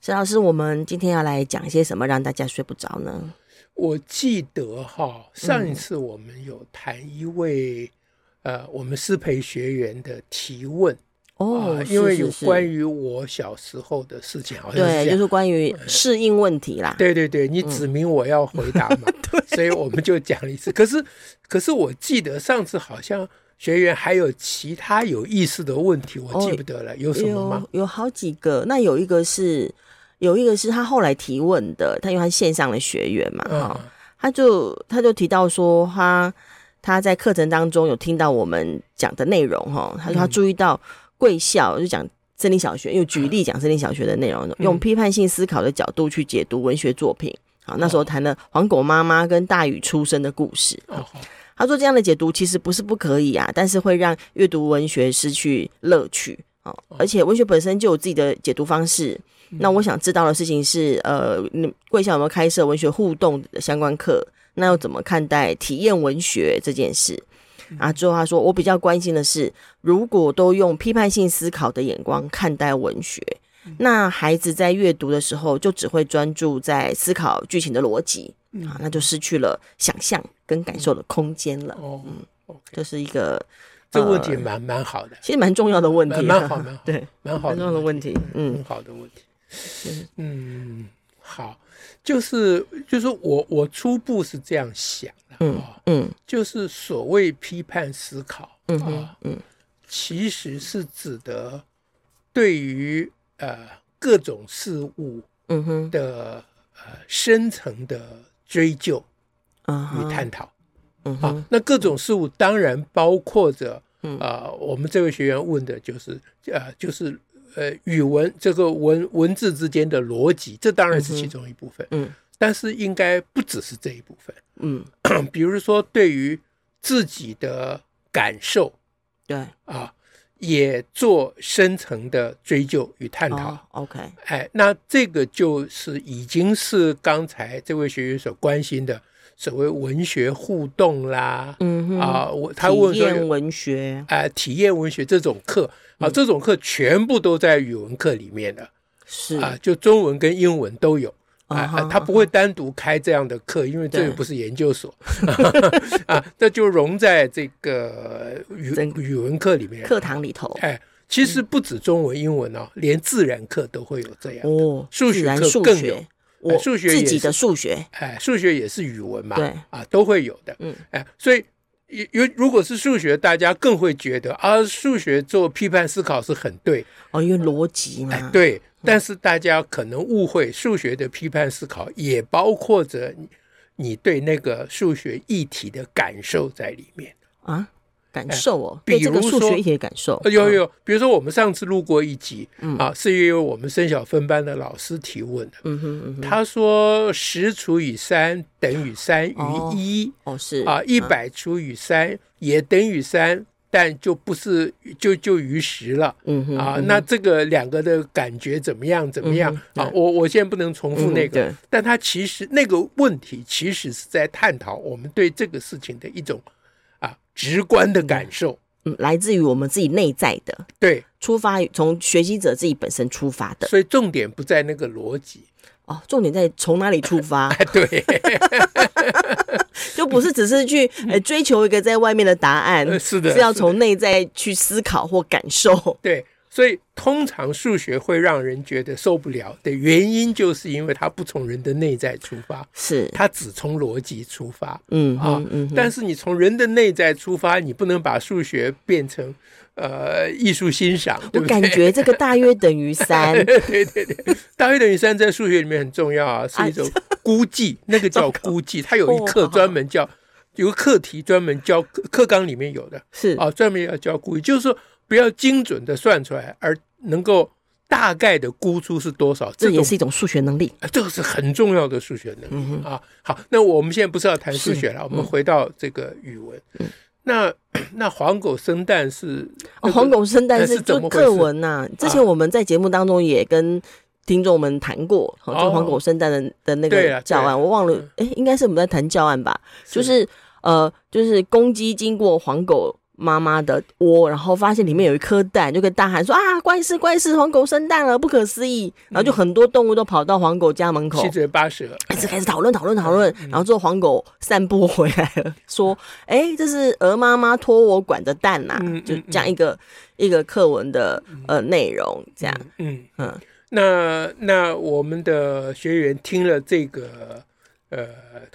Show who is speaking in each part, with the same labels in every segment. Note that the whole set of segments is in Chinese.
Speaker 1: 史老师，我们今天要来讲一些什么让大家睡不着呢？
Speaker 2: 我记得哈，上一次我们有谈一位、嗯、呃，我们师培学员的提问
Speaker 1: 哦、呃，
Speaker 2: 因为有关于我小时候的事情，好像是
Speaker 1: 对，就是关于适应问题啦。
Speaker 2: 对对对，你指明我要回答嘛，嗯、所以我们就讲了一次。可是，可是我记得上次好像学员还有其他有意思的问题，我记不得了，哦、有什么吗？
Speaker 1: 有，有好几个，那有一个是。有一个是他后来提问的，他因为他线上的学员嘛，哈、嗯，他就他就提到说他他在课程当中有听到我们讲的内容，哈，他说他注意到贵校就讲森林小学，又举例讲森林小学的内容，用批判性思考的角度去解读文学作品，好，那时候谈了黄狗妈妈跟大禹出生的故事，他说这样的解读其实不是不可以啊，但是会让阅读文学失去乐趣，而且文学本身就有自己的解读方式。那我想知道的事情是，呃，你贵校有没有开设文学互动的相关课？那要怎么看待体验文学这件事？啊，之后他说，我比较关心的是，如果都用批判性思考的眼光看待文学，那孩子在阅读的时候就只会专注在思考剧情的逻辑啊，那就失去了想象跟感受的空间了。哦，嗯，这是一个。
Speaker 2: 这个问题蛮蛮好的，
Speaker 1: 其实蛮重要的问题，
Speaker 2: 蛮好，蛮好，
Speaker 1: 对，
Speaker 2: 蛮好的
Speaker 1: 重要的问题，嗯，
Speaker 2: 很好的问题，嗯，好，就是就是我我初步是这样想的，嗯嗯，就是所谓批判思考，嗯嗯，其实是指的对于呃各种事物，嗯哼。的呃深层的追究与探讨。好、啊，那各种事物当然包括着，啊、呃，我们这位学员问的就是，呃，就是呃，语文这个文文字之间的逻辑，这当然是其中一部分，嗯，但是应该不只是这一部分，嗯，比如说对于自己的感受，对。啊，也做深层的追究与探讨、哦、，OK，哎，那这个就是已经是刚才这位学员所关心的。所谓文学互动啦，嗯啊，我他问说体验文学，哎、呃，体验文学这种课啊，这种课全部都在语文课里面的，是。啊，就中文跟英文都有啊，他不会单独开这样的课，因为这个不是研究所 啊，这就融在这个语语文课里面课堂里头。哎，其实不止中文、英文哦，连自然课都会有这样哦，数学课更有。我数学自己的数学，哎，数学也是语文嘛，对啊，都会有的，嗯，哎，所以有如果是数学，大家更会觉得啊，数学做批判思考是很对哦，因为逻辑嘛，哎，对。但是大家可能误会，数学的批判思考也包括着你对那个数学议题的感受在里面。啊。感受哦，比如说数学一些感受，有有，比如说我们上次录过一集，啊，是因为我们生小分班的老师提问的，嗯哼，他说十除以三等于三余一，哦是。啊，一百除以三也等于三，但就不是就就余十了，嗯哼，啊，那这个两个的感觉怎么样？怎么样？啊，我我现在不能重复那个，但他其实那个问题其实是在探讨我们对这个事情的一种啊。直观的感受，嗯，来自于我们自己内在的，对，出发从学习者自己本身出发的，所以重点不在那个逻辑哦，重点在从哪里出发，对，就不是只是去追求一个在外面的答案，是的，是要从内在去思考或感受，对。所以，通常数学会让人觉得受不了的原因，就是因为它不从人的内在出发，是它只从逻辑出发。嗯啊，嗯。但是你从人的内在出发，你不能把数学变成呃艺术欣赏。我感觉这个大约等于三。对对对，大约等于三在数学里面很重要啊，是一种估计，那个叫估计。它有一课专门教，有个课题专门教，课纲里面有的是啊，专门要教估计，就是说。不要精准的算出来，而能够大概的估出是多少？
Speaker 1: 这也是一种数学能力，
Speaker 2: 这个是很重要的数学能力、嗯、啊。好，那我们现在不是要谈数学了，我们回到这个语文。嗯、那 那黄狗生蛋是、那个哦、黄狗生蛋是就课文呐、啊。之前我们在节目当中也跟听众们谈过，就、哦、黄狗生蛋的的那个教案，我忘了，哎，应该是我们在谈教案吧？就是呃，就是公鸡经过黄狗。妈妈的窝，然后发现里面有一颗蛋，就跟大喊说啊，怪事怪事，黄狗生蛋了，不可思议。然后就很多动物都跑到黄狗家门口，七嘴八舌，
Speaker 1: 开始开始讨论讨论讨论。然后之后黄狗散步回来了，说，哎，这是鹅妈妈托我管的蛋呐、啊，就讲一个一个课文的呃内容，这样，嗯嗯。
Speaker 2: 那那我们的学员听了这个。呃，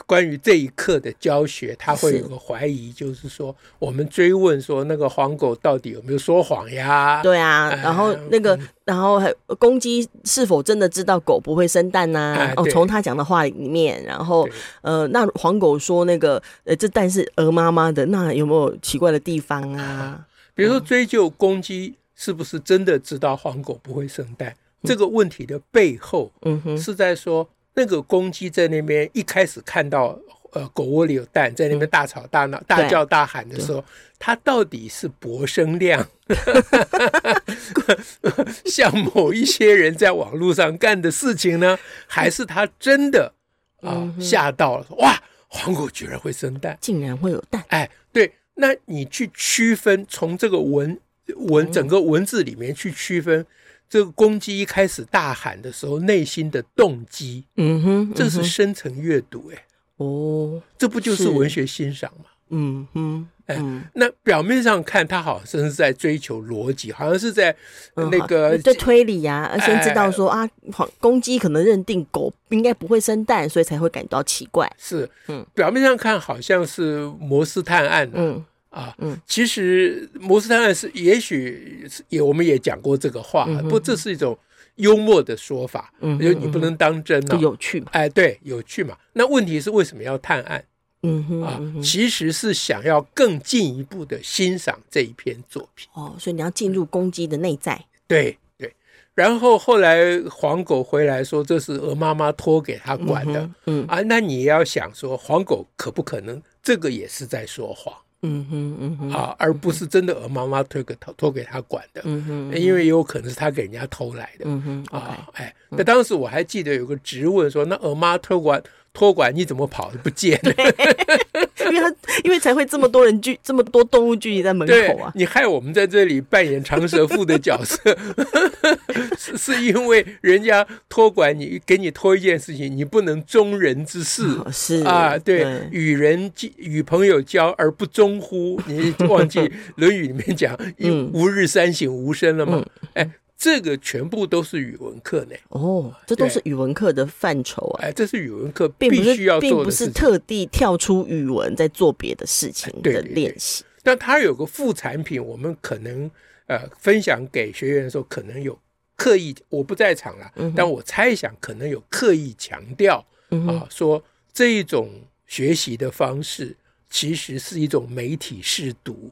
Speaker 2: 关于这一课的教学，他会有个怀疑，就是说，我们追问说，那个黄狗到底有没有说谎呀？
Speaker 1: 对啊，然后那个，嗯、然后还公鸡是否真的知道狗不会生蛋呢、哦，从他讲的话里面，然后呃，那黄狗说那个呃，这蛋是鹅妈妈的，那有没有奇怪的地方啊？啊
Speaker 2: 比如说追究公鸡是不是真的知道黄狗不会生蛋、嗯、这个问题的背后，嗯哼，是在说。那个公鸡在那边一开始看到呃狗窝里有蛋，在那边大吵大闹、嗯、大叫大喊的时候，它到底是博声量，像某一些人在网络上干的事情呢，还是它真的啊吓到了？哇，黄狗居然会生蛋，
Speaker 1: 竟然会有蛋！
Speaker 2: 哎，对，那你去区分，从这个文文整个文字里面去区分。这个公鸡一开始大喊的时候，内心的动机，嗯哼，嗯哼，这是深层阅读，哎，哦，这不就是文学欣赏吗？嗯哼，哎，那表面上看，他好像是在追求逻辑，好像是在那个
Speaker 1: 在推理呀，而先知道说啊，公鸡可能认定狗应该不会生蛋，所以才会感到奇怪。
Speaker 2: 是，嗯，表面上看好像是摩斯探案，嗯。啊，嗯，其实摩斯探案是，也许也我们也讲过这个话，嗯、不过这是一种幽默的说法，嗯，就你不能当真呢、啊，
Speaker 1: 有趣嘛，
Speaker 2: 哎，对，有趣嘛。那问题是为什么要探案？嗯哼，啊，其实是想要更进一步的欣赏这一篇作品。
Speaker 1: 哦，所以你要进入公鸡的内在。
Speaker 2: 对对，然后后来黄狗回来说这是鹅妈妈托给他管的，嗯，嗯啊，那你要想说黄狗可不可能这个也是在说谎？嗯哼嗯哼。啊，而不是真的鹅妈妈托给他托给他管的，嗯哼，因为有可能是他给人家偷来的，嗯哼啊，哎，那当时我还记得有个质问说，那鹅妈托管。托管你怎么跑的不见了？
Speaker 1: 因为他因为才会这么多人聚这么多动物聚集在门口啊！
Speaker 2: 你害我们在这里扮演长舌妇的角色，是是因为人家托管你，给你托一件事情，你不能忠人之事，哦、是啊，对，对与人与朋友交而不忠乎？你忘记 《论语》里面讲“吾日三省吾身”了吗？嗯、哎。这个全部都是语文课呢。哦，
Speaker 1: 这都是语文课的范畴啊。
Speaker 2: 哎，这是语文课必须要做的是
Speaker 1: 特地跳出语文在做别的事情的练习。
Speaker 2: 但它有个副产品，我们可能呃分享给学员的时候，可能有刻意，我不在场了，嗯、但我猜想可能有刻意强调、嗯、啊，说这一种学习的方式其实是一种媒体试读。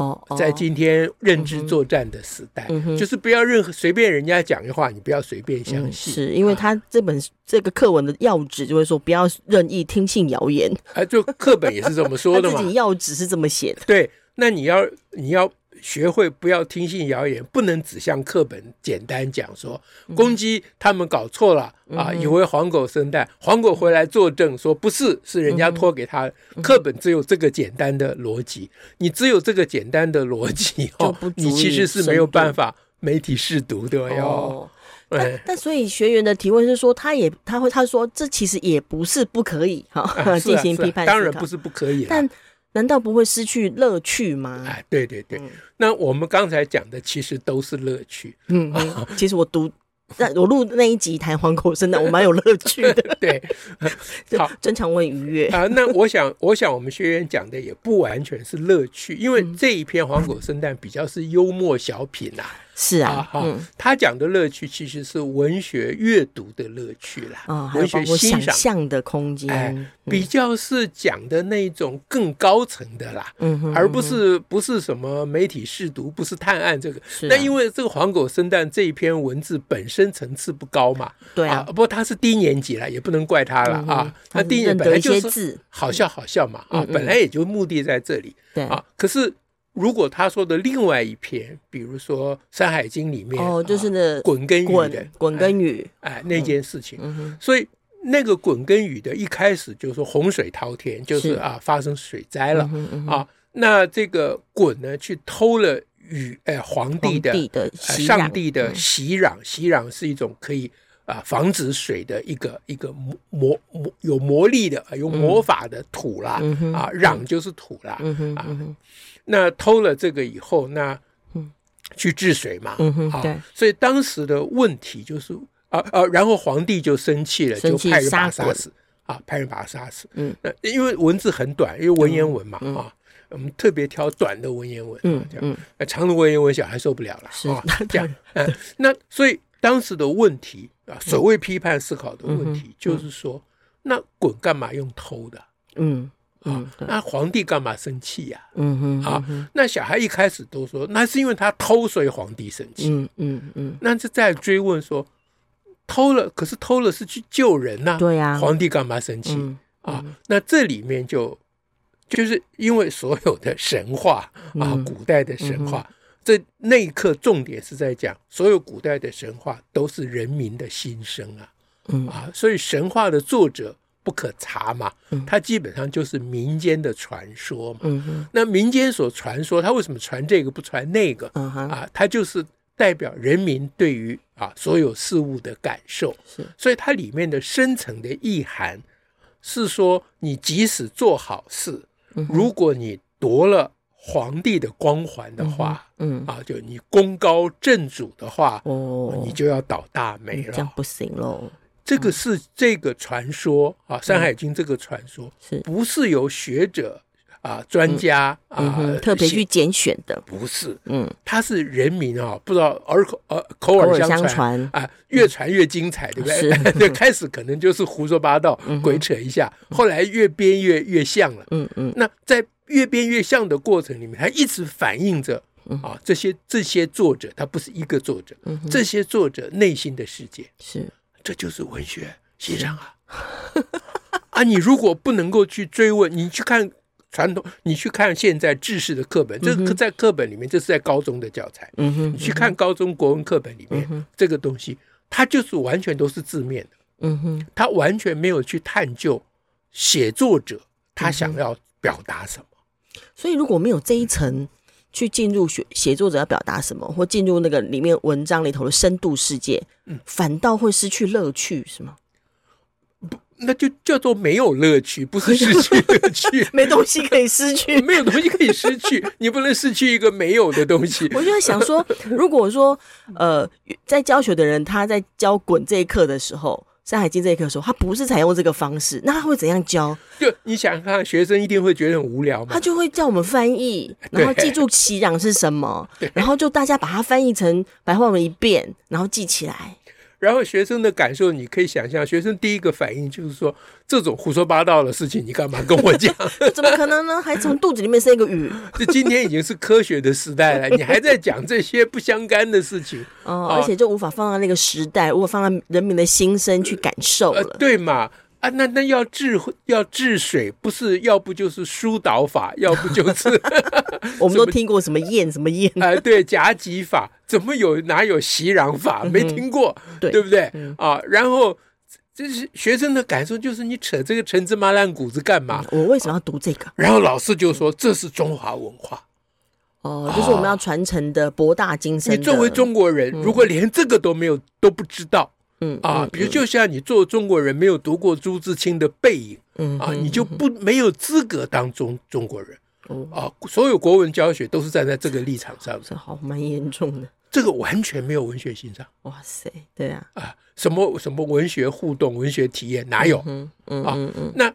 Speaker 2: 哦，在今天认知作战的时代，就是不要任何随便人家讲的话，你不要随便相信。
Speaker 1: 嗯、是因为他这本、啊、这个课文的要旨就会说，不要任意听信谣言。
Speaker 2: 哎、啊，就课本也是这么说的嘛。
Speaker 1: 自己要旨是这么写的。
Speaker 2: 对，那你要你要。学会不要听信谣言，不能只像课本简单讲说，公鸡他们搞错了、嗯、啊，以为黄狗生蛋，黄狗回来作证说不是，是人家托给他。嗯、课本只有这个简单的逻辑，你只有这个简单的逻辑 哦，你其实是没有办法媒体试读的哟。哦、
Speaker 1: 但但所以学员的提问是说，他也他会他说这其实也不是不可以哈，进、啊、行批判、当
Speaker 2: 然不是不可以，
Speaker 1: 但。难道不会失去乐趣吗？
Speaker 2: 哎，对对对，嗯、那我们刚才讲的其实都是乐趣。嗯，
Speaker 1: 嗯，其实我读，那我录那一集谈黄狗生的，我蛮有乐趣的。
Speaker 2: 对，好，
Speaker 1: 真常问愉悦
Speaker 2: 啊。那我想，我想我们学员讲的也不完全是乐趣，因为这一篇黄狗生蛋比较是幽默小品呐、啊。
Speaker 1: 是啊，
Speaker 2: 哈，他讲的乐趣其实是文学阅读的乐趣啦，文学欣赏。
Speaker 1: 想的空间，
Speaker 2: 比较是讲的那种更高层的啦，嗯，而不是不是什么媒体试读，不是探案这个。那因为这个黄狗生蛋这一篇文字本身层次不高嘛，
Speaker 1: 对啊，
Speaker 2: 不过他是低年级了，也不能怪他了啊，他低年级本来就是好笑好笑嘛，啊，本来也就目的在这里，
Speaker 1: 对。
Speaker 2: 啊，可是。如果他说的另外一篇，比如说《山海经》里面
Speaker 1: 哦，就是那
Speaker 2: 滚跟禹的
Speaker 1: 滚跟禹，
Speaker 2: 哎，那件事情，所以那个滚跟雨的一开始就是说洪水滔天，就是。啊发生水灾了。啊。那这个滚呢，去偷了雨哎皇帝的上帝的息壤，息壤是一种可以啊防止水的一个一个魔魔魔有魔力的有魔法的土啦啊，壤就是土啦啊。那偷了这个以后，那去治水嘛，啊，所以当时的问题就是啊啊，然后皇帝就生气了，就派人把他杀死，啊，派人把他杀死。嗯，那因为文字很短，因为文言文嘛，啊，我们特别挑短的文言文，嗯嗯，那长的文言文小孩受不了了，是啊，这样，嗯，那所以当时的问题啊，所谓批判思考的问题，就是说，那滚干嘛用偷的？嗯。啊，那皇帝干嘛生气呀？嗯哼，啊，那小孩一开始都说，那是因为他偷，所以皇帝生气。嗯嗯嗯，那就再追问说，偷了，可是偷了是去救人呐。对呀，皇帝干嘛生气？啊，那这里面就就是因为所有的神话啊，古代的神话，这那一刻重点是在讲，所有古代的神话都是人民的心声啊。嗯啊，所以神话的作者。不可查嘛，它基本上就是民间的传说嘛。嗯、哼那民间所传说，它为什么传这个不传那个？嗯、哼啊，它就是代表人民对于啊所有事物的感受。是，所以它里面的深层的意涵是说，你即使做好事，嗯、如果你夺了皇帝的光环的话，嗯，嗯。啊，就你功高震主的话，哦，你就要倒大霉了，
Speaker 1: 这样不行喽。
Speaker 2: 这个是这个传说啊，《山海经》这个传说是。不是由学者啊、专家啊
Speaker 1: 特别去拣选的？
Speaker 2: 不是，嗯，他是人民啊，不知道耳口呃口耳相传啊，越传越精彩，对不对？对，开始可能就是胡说八道、鬼扯一下，后来越编越越像了，嗯嗯。那在越编越像的过程里面，它一直反映着啊，这些这些作者，他不是一个作者，这些作者内心的世界是。这就是文学欣赏啊！啊，你如果不能够去追问，你去看传统，你去看现在制式的课本，这个在课本里面，这是在高中的教材。嗯哼，你去看高中国文课本里面这个东西，它就是完全都是字面的。嗯哼，它完全没有去探究写作者他想要表达什么。
Speaker 1: 所以如果没有这一层。去进入写写作者要表达什么，或进入那个里面文章里头的深度世界，嗯，反倒会失去乐趣，是吗？
Speaker 2: 不，那就叫做没有乐趣，不是失去乐趣，
Speaker 1: 没东西可以失去，
Speaker 2: 没有东西可以失去，你不能失去一个没有的东西。
Speaker 1: 我就在想说，如果说呃，在教学的人他在教滚这一课的时候。《山海经》这一课的时候，他不是采用这个方式，那他会怎样教？
Speaker 2: 就你想想看，学生一定会觉得很无聊嘛。
Speaker 1: 他就会叫我们翻译，然后记住其壤是什么，然后就大家把它翻译成白话文一遍，然后记起来。
Speaker 2: 然后学生的感受，你可以想象，学生第一个反应就是说：“这种胡说八道的事情，你干嘛跟我讲？
Speaker 1: 怎么可能呢？还从肚子里面生一个鱼？
Speaker 2: 这今天已经是科学的时代了，你还在讲这些不相干的事情
Speaker 1: 哦，而且就无法放到那个时代，无法放到人民的心声去感受了，
Speaker 2: 对嘛？啊，那那要治要治水，不是要不就是疏导法，要不就是
Speaker 1: 我们都听过什么堰什么堰
Speaker 2: 啊、呃？对，夹击法，怎么有哪有袭壤法？没听过，嗯、对，对不对？嗯、啊，然后这是学生的感受，就是你扯这个陈芝麻烂谷子干嘛？
Speaker 1: 我为什么要读这个？
Speaker 2: 然后老师就说这是中华文化，
Speaker 1: 哦，就是我们要传承的博大精深。
Speaker 2: 你作为中国人，如果连这个都没有都不知道。嗯啊，比如就像你做中国人没有读过朱自清的《背影》，嗯啊，你就不没有资格当中中国人。啊，所有国文教学都是站在这个立场上，
Speaker 1: 这好蛮严重的。
Speaker 2: 这个完全没有文学欣赏。
Speaker 1: 哇塞，对啊，
Speaker 2: 啊，什么什么文学互动、文学体验哪有？嗯嗯嗯嗯。那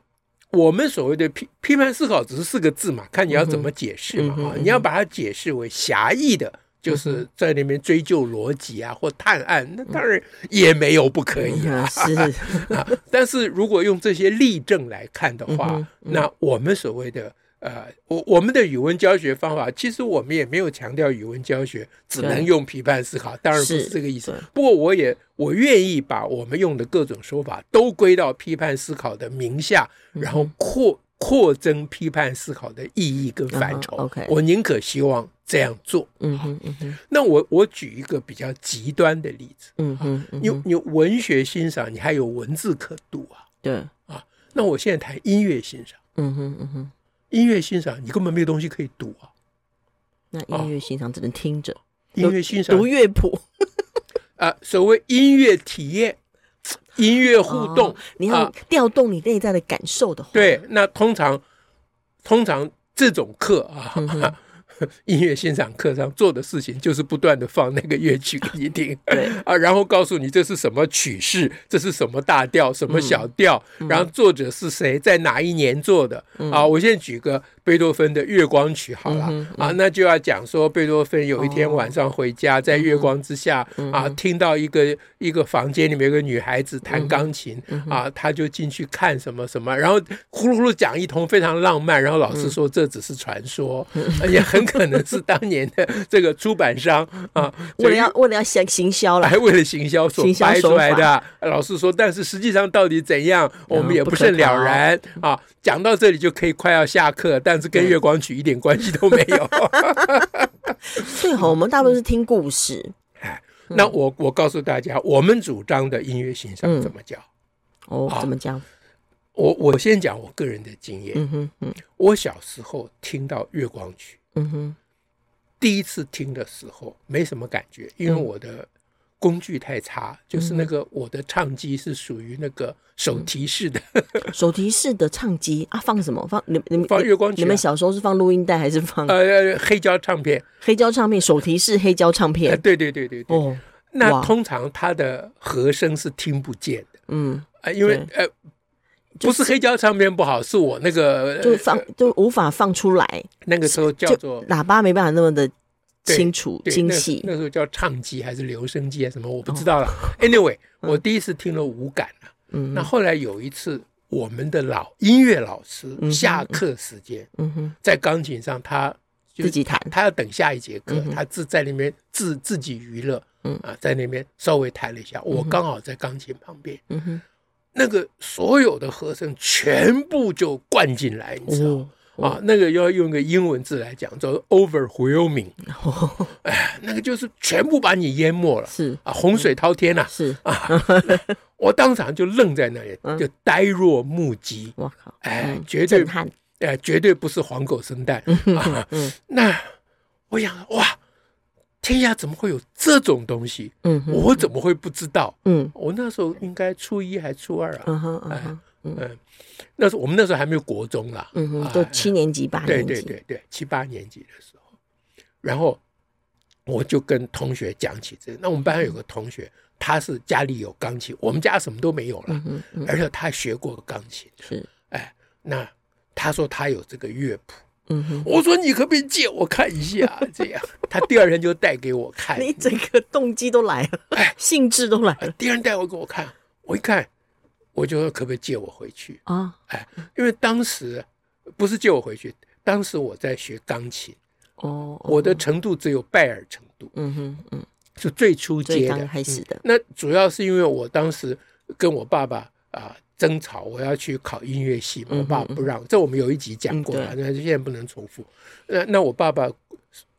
Speaker 2: 我们所谓的批批判思考只是四个字嘛，看你要怎么解释嘛。啊，你要把它解释为狭义的。就是在那边追究逻辑啊，或探案，那当然也没有不可以啊。是 啊，但是如果用这些例证来看的话，那我们所谓的呃，我我们的语文教学方法，其实我们也没有强调语文教学只能用批判思考，当然不是这个意思。不过我也我愿意把我们用的各种说法都归到批判思考的名下，然后扩。扩增批判思考的意义跟范畴，uh. 我宁可希望这样做。嗯哼，嗯哼。那我我举一个比较极端的例子。嗯哼，你你文学欣赏，你还有文字可读啊。对啊。那我现在谈音乐欣赏。嗯哼嗯哼。音乐欣赏，你根本没有东西可以读啊。
Speaker 1: 那音乐欣赏只能听着。
Speaker 2: 音乐欣赏
Speaker 1: 读乐谱。
Speaker 2: 啊，所谓音乐体验。音乐互动，哦、
Speaker 1: 你要调动你内在的感受的话，
Speaker 2: 对，那通常通常这种课啊。嗯哼 音乐欣赏课上做的事情就是不断的放那个乐曲给 你听，对。啊，然后告诉你这是什么曲式，这是什么大调，什么小调，嗯、然后作者是谁，在哪一年做的、嗯、啊？我现在举个贝多芬的《月光曲》好了、啊，那就要讲说贝多芬有一天晚上回家，在月光之下、嗯、啊，听到一个一个房间里面有个女孩子弹钢琴、嗯、啊，他就进去看什么什么，然后呼噜呼噜讲一通非常浪漫，然后老师说这只是传说，而且很。可能是当年的这个出版商啊，
Speaker 1: 为了要为了要行行销了，
Speaker 2: 还为了行销所掰出来的。老师说，但是实际上到底怎样，我们也不甚了然啊。讲到这里就可以快要下课，但是跟月光曲一点关系都没有。
Speaker 1: 最好我们大部分是听故事。
Speaker 2: 哎，那我我告诉大家，我们主张的音乐欣赏怎么教？
Speaker 1: 哦，怎么讲？
Speaker 2: 我我先讲我个人的经验。嗯哼嗯，我小时候听到月光曲。嗯哼，第一次听的时候没什么感觉，因为我的工具太差，嗯、就是那个我的唱机是属于那个手提式的，嗯、
Speaker 1: 手提式的唱机啊，放什么？放你你们
Speaker 2: 放月光曲、啊？
Speaker 1: 你们小时候是放录音带还是放
Speaker 2: 呃黑胶唱片？
Speaker 1: 黑胶唱片，手提式黑胶唱片。
Speaker 2: 对对对对对。哦，那通常它的和声是听不见的。嗯啊，因为呃。不是黑胶唱片不好，是我那个
Speaker 1: 就放就无法放出来。
Speaker 2: 那个时候叫做
Speaker 1: 喇叭，没办法那么的清楚精细。
Speaker 2: 那时候叫唱机还是留声机还是什么，我不知道了。Anyway，我第一次听了无感了。嗯，那后来有一次，我们的老音乐老师下课时间，嗯哼，在钢琴上他
Speaker 1: 自己弹，
Speaker 2: 他要等下一节课，他自在那边自自己娱乐，嗯。啊，在那边稍微弹了一下，我刚好在钢琴旁边，嗯哼。那个所有的和声全部就灌进来，你知道啊，那个要用个英文字来讲，叫 overwhelming。哦、哎，那个就是全部把你淹没了，是啊，洪水滔天呐、啊，是啊，我当场就愣在那里，就呆若木鸡。我靠，哎，绝对，哎，绝对不是黄狗生蛋啊！那我想，哇。天下怎么会有这种东西？嗯，我怎么会不知道？嗯，我那时候应该初一还初二啊？嗯哼，嗯嗯，那时候我们那时候还没有国中啦，嗯哼，
Speaker 1: 都七年级八年级，
Speaker 2: 对对对对，七八年级的时候，然后我就跟同学讲起这个。那我们班上有个同学，他是家里有钢琴，我们家什么都没有了，而且他学过钢琴，是，哎，那他说他有这个乐谱。嗯哼，我说你可不可以借我看一下？这样，他第二天就带给我看。
Speaker 1: 你整个动机都来了，哎，兴致都来了。
Speaker 2: 第二天带我给我看，我一看，我就说可不可以借我回去啊？哎，因为当时不是借我回去，当时我在学钢琴，哦，我的程度只有拜耳程度，嗯哼嗯，是最初阶的，
Speaker 1: 开始的。
Speaker 2: 那主要是因为我当时跟我爸爸啊。争吵，我要去考音乐系，我爸爸不让。这我们有一集讲过了，那现在不能重复。那那我爸爸，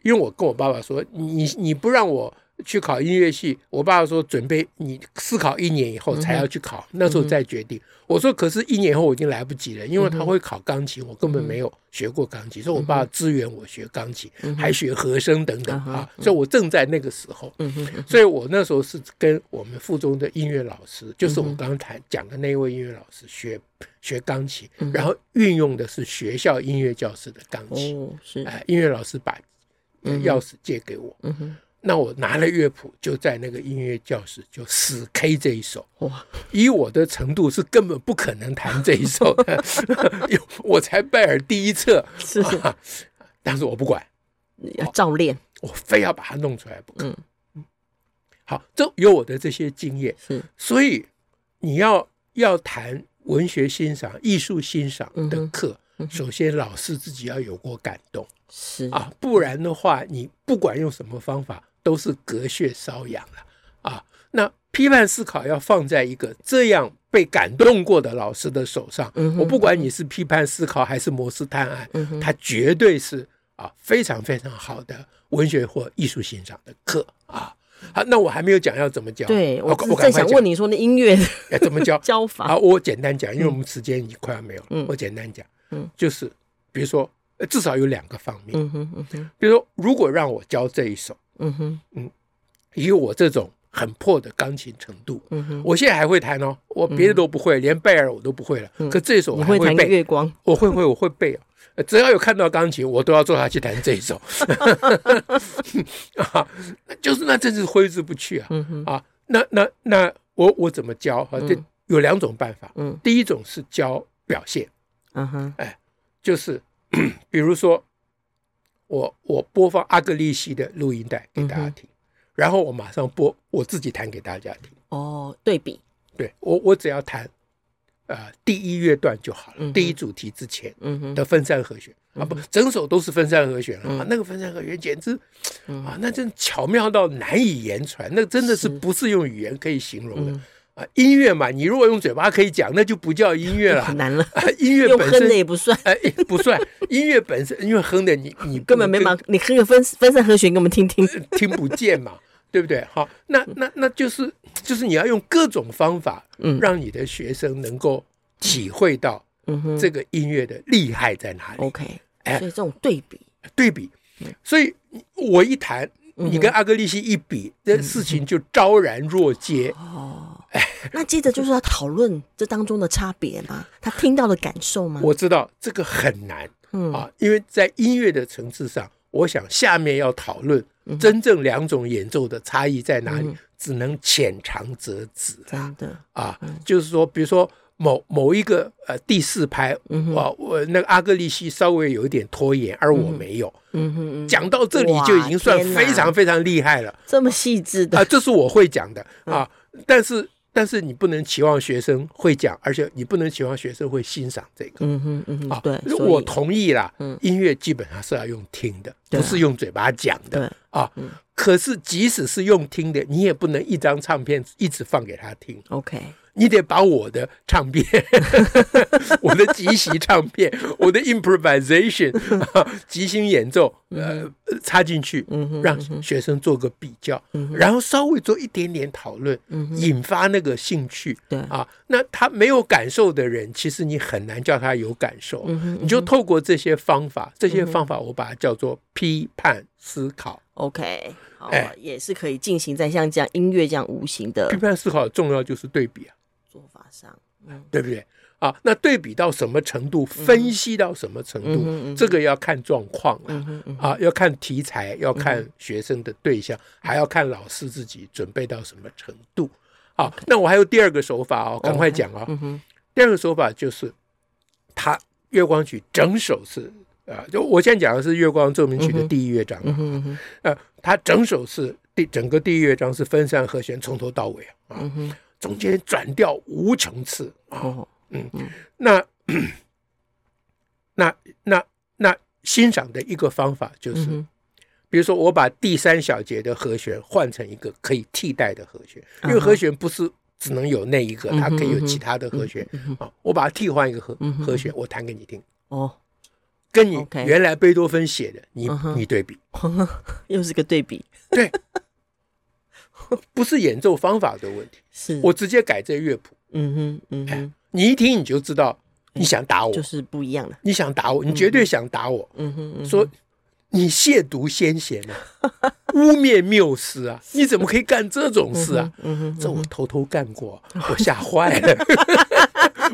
Speaker 2: 因为我跟我爸爸说，你你不让我。去考音乐系，我爸爸说准备你思考一年以后才要去考，嗯、那时候再决定。嗯、我说可是，一年后我已经来不及了，因为他会考钢琴，我根本没有学过钢琴，嗯、所以我爸爸支援我学钢琴，嗯、还学和声等等、嗯、啊。所以我正在那个时候，嗯、所以我那时候是跟我们附中的音乐老师，就是我刚才讲的那位音乐老师学学钢琴，然后运用的是学校音乐教室的钢琴。哦、是。哎，音乐老师把钥匙借给我。嗯哼那我拿了乐谱，就在那个音乐教室就死 K 这一首。哇！以我的程度是根本不可能弹这一首的，我才拜尔第一册。是，但是我不管，
Speaker 1: 要照练。
Speaker 2: 我非要把它弄出来不可。嗯，好，这有我的这些经验，
Speaker 1: 是，
Speaker 2: 所以你要要谈文学欣赏、艺术欣赏的课，嗯、首先老师自己要有过感动，
Speaker 1: 是
Speaker 2: 啊，不然的话，你不管用什么方法，都是隔靴搔痒了啊。那批判思考要放在一个这样被感动过的老师的手上，嗯、我不管你是批判思考还是摩斯探案，嗯、他绝对是啊非常非常好的文学或艺术欣赏的课啊。好，那我还没有讲要怎么教。
Speaker 1: 对，我我正想问你说，那音乐
Speaker 2: 要怎么教
Speaker 1: 教法？
Speaker 2: 好，我简单讲，因为我们时间已经快要没有了。嗯，我简单讲，嗯，就是比如说，至少有两个方面。嗯哼嗯哼。比如说，如果让我教这一首，嗯哼嗯，以我这种很破的钢琴程度，嗯哼，我现在还会弹哦，我别的都不会，连贝尔我都不会了。可这一首我还会背。
Speaker 1: 月光，
Speaker 2: 我会会我会背啊。只要有看到钢琴，我都要坐下去弹这一首，啊，就是那真是挥之不去啊！啊，那那那我我怎么教啊？这有两种办法。嗯，第一种是教表现。嗯哼，哎，就是 比如说我我播放阿格利西的录音带给大家听，然后我马上播我自己弹给大家听。
Speaker 1: 哦，对比，
Speaker 2: 对我我只要弹。呃，第一乐段就好了，嗯、第一主题之前的分散和弦、嗯、啊，不，整首都是分散和弦啊，那个分散和弦简直、嗯、啊，那真巧妙到难以言传，那真的是不是用语言可以形容的。是啊。音乐嘛，你如果用嘴巴可以讲，那就不叫音乐了，很
Speaker 1: 难了。
Speaker 2: 啊、音乐本身
Speaker 1: 哼的也不算，
Speaker 2: 哎、啊，不算。音乐本身，因为哼的你你
Speaker 1: 根本没办法，你哼个分分散和弦给我们听听，
Speaker 2: 听不见嘛。对不对？好，那那那就是就是你要用各种方法，嗯，让你的学生能够体会到，嗯哼这个音乐的厉害在哪里
Speaker 1: ？OK，哎，所以这种对比，
Speaker 2: 对比，所以我一谈，你跟阿格利西一比，这事情就昭然若揭。
Speaker 1: 哦，哎，那接着就是要讨论这当中的差别吗？他听到的感受吗？
Speaker 2: 我知道这个很难，嗯啊，因为在音乐的层次上，我想下面要讨论。真正两种演奏的差异在哪里？嗯、只能浅尝辄止啊！
Speaker 1: 的
Speaker 2: 啊，嗯、就是说，比如说某某一个呃第四拍，嗯、哇，我那个阿格利西稍微有一点拖延，而我没有。嗯哼，讲到这里就已经算非常非常厉害了。
Speaker 1: 这么细致的
Speaker 2: 啊，这是我会讲的啊，嗯、但是。但是你不能期望学生会讲，而且你不能期望学生会欣赏这个。嗯哼，嗯哼，啊，对，我同意啦。嗯，音乐基本上是要用听的，不是用嘴巴讲的。啊，可是即使是用听的，你也不能一张唱片一直放给他听。OK。你得把我的唱片，我的即席唱片，我的 improvisation 即兴演奏，呃，插进去，让学生做个比较，然后稍微做一点点讨论，引发那个兴趣。对啊，那他没有感受的人，其实你很难叫他有感受。你就透过这些方法，这些方法我把它叫做批判思考。
Speaker 1: OK，好，也是可以进行在像这样音乐这样无形的
Speaker 2: 批判思考，重要就是对比啊。
Speaker 1: 上，嗯，
Speaker 2: 对不对？啊？那对比到什么程度，分析到什么程度，这个要看状况了。啊，要看题材，要看学生的对象，还要看老师自己准备到什么程度。啊。那我还有第二个手法哦，赶快讲哦。第二个手法就是，他《月光曲》整首是啊，就我现在讲的是《月光奏鸣曲》的第一乐章，嗯嗯，它整首是第整个第一乐章是分散和弦，从头到尾啊，中间转调无穷次。啊，嗯，那那那那欣赏的一个方法就是，比如说我把第三小节的和弦换成一个可以替代的和弦，因为和弦不是只能有那一个，它可以有其他的和弦。啊，我把它替换一个和和弦，我弹给你听。哦，跟你原来贝多芬写的你你对比，
Speaker 1: 又是个对比，
Speaker 2: 对。不是演奏方法的问题，是我直接改这乐谱。嗯哼，嗯哼，你一听你就知道你想打我，
Speaker 1: 就是不一样的。
Speaker 2: 你想打我，你绝对想打我。嗯哼，说你亵渎先贤啊，污蔑缪斯啊，你怎么可以干这种事啊？嗯哼，这我偷偷干过，我吓坏了。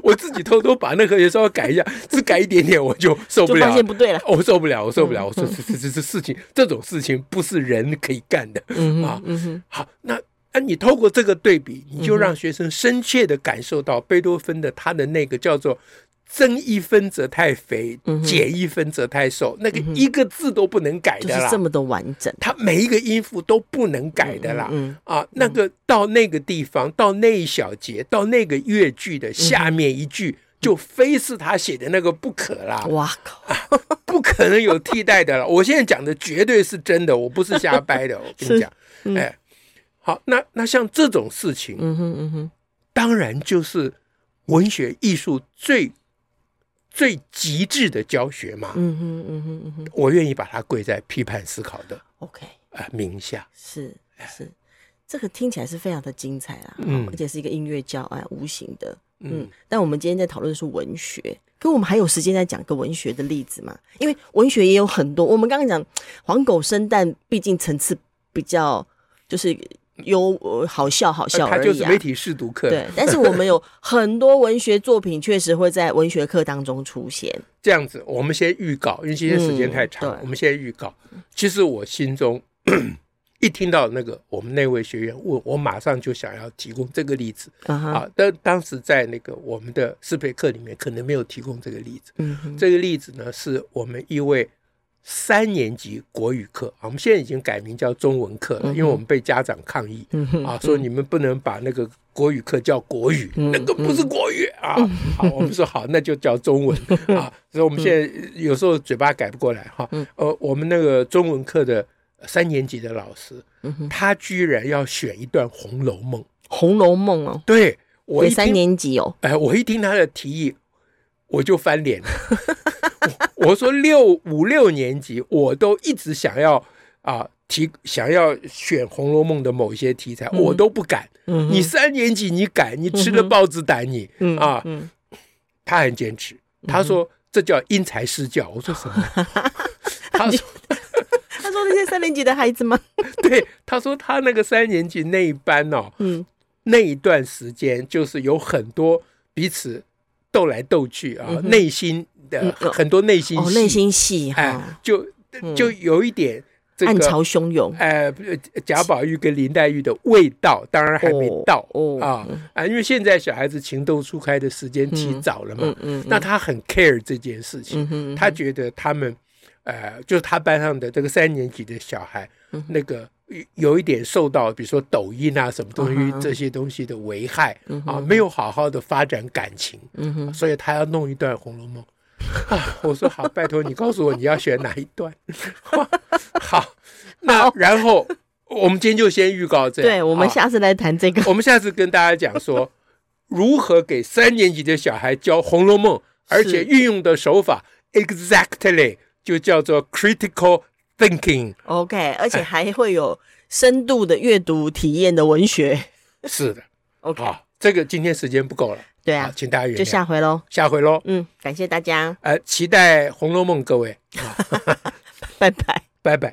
Speaker 2: 我自己偷偷把那和弦稍微改一下，只改一点点，我就受不了。
Speaker 1: 发现不对了，
Speaker 2: 我受不了，我受不了。我说这这这这事情，这种事情不是人可以干的啊。好，那那你透过这个对比，你就让学生深切的感受到贝多芬的他的那个叫做增一分则太肥，
Speaker 1: 嗯
Speaker 2: 减一分则太瘦，那个一个字都不能改的啦，
Speaker 1: 就是这么的完整，
Speaker 2: 它每一个音符都不能改的啦。
Speaker 1: 嗯
Speaker 2: 啊，那个到那个地方，到那一小节，到那个乐句的下面一句，就非是他写的那个不可啦。
Speaker 1: 哇靠，
Speaker 2: 不可能有替代的了。我现在讲的绝对是真的，我不是瞎掰的。我跟你讲，哎，好，那那像这种事情，
Speaker 1: 嗯哼嗯哼，
Speaker 2: 当然就是文学艺术最最极致的教学嘛。
Speaker 1: 嗯哼嗯哼嗯哼，
Speaker 2: 我愿意把它归在批判思考的
Speaker 1: OK
Speaker 2: 啊名下。
Speaker 1: 是是，这个听起来是非常的精彩啦，
Speaker 2: 嗯
Speaker 1: 而且是一个音乐教案，无形的，嗯。但我们今天在讨论的是文学，可我们还有时间再讲个文学的例子嘛？因为文学也有很多，我们刚刚讲黄狗生蛋，毕竟层次比较就是有呃好笑好笑而已、啊，
Speaker 2: 它就是媒体试读课。
Speaker 1: 对，但是我们有 很多文学作品确实会在文学课当中出现。
Speaker 2: 这样子，我们先预告，因为今天时间太长，
Speaker 1: 嗯、
Speaker 2: 我们先预告。其实我心中。一听到那个我们那位学员问我，马上就想要提供这个例子、uh huh. 啊。但当时在那个我们的试配课里面，可能没有提供这个例子。
Speaker 1: 嗯、
Speaker 2: 这个例子呢，是我们一位三年级国语课啊，我们现在已经改名叫中文课了，因为我们被家长抗议、嗯、啊，说你们不能把那个国语课叫国语，嗯、那个不是国语啊。好，我们说好，那就叫中文啊。所以我们现在有时候嘴巴改不过来哈。呃，我们那个中文课的。三年级的老师，他居然要选一段《红楼梦》。
Speaker 1: 《红楼梦》哦，
Speaker 2: 对，我
Speaker 1: 三年级哦，
Speaker 2: 哎，我一听他的提议，我就翻脸了。我，我说六五六年级，我都一直想要啊提想要选《红楼梦》的某一些题材，嗯、我都不敢。嗯、你三年级你敢？你吃了豹子胆你？嗯、啊，嗯、他很坚持，他说这叫因材施教。我说什么？他说
Speaker 1: 他。说那些三年级的孩子吗？
Speaker 2: 对，他说他那个三年级那一班哦，嗯，那一段时间就是有很多彼此斗来斗去啊，嗯、内心的、嗯、很多内心戏，
Speaker 1: 内、哦、心戏哈、
Speaker 2: 哎，就就有一点这个
Speaker 1: 暗潮汹涌，
Speaker 2: 哎，贾宝玉跟林黛玉的味道，当然还没到啊啊，因为现在小孩子情窦初开的时间提早了嘛，嗯那他很 care 这件事情，他觉得他们。呃，就是他班上的这个三年级的小孩，嗯、那个有一点受到，比如说抖音啊什么东西、这些东西的危害、嗯、啊，没有好好的发展感情，所以他要弄一段《红楼梦》啊。我说好，拜托你告诉我你要选哪一段。好，那好然后我们今天就先预告这样，
Speaker 1: 对，我们下次来谈这个。
Speaker 2: 我们下次跟大家讲说如何给三年级的小孩教《红楼梦》，而且运用的手法 exactly。就叫做 critical thinking，OK，
Speaker 1: 而且还会有深度的阅读体验的文学。
Speaker 2: 是的
Speaker 1: ，OK，
Speaker 2: 好，这个今天时间不够了，
Speaker 1: 对啊，
Speaker 2: 请大家原谅，
Speaker 1: 就下回喽，
Speaker 2: 下回喽，
Speaker 1: 嗯，感谢大家，
Speaker 2: 呃，期待《红楼梦》，各位，
Speaker 1: 拜拜，
Speaker 2: 拜拜。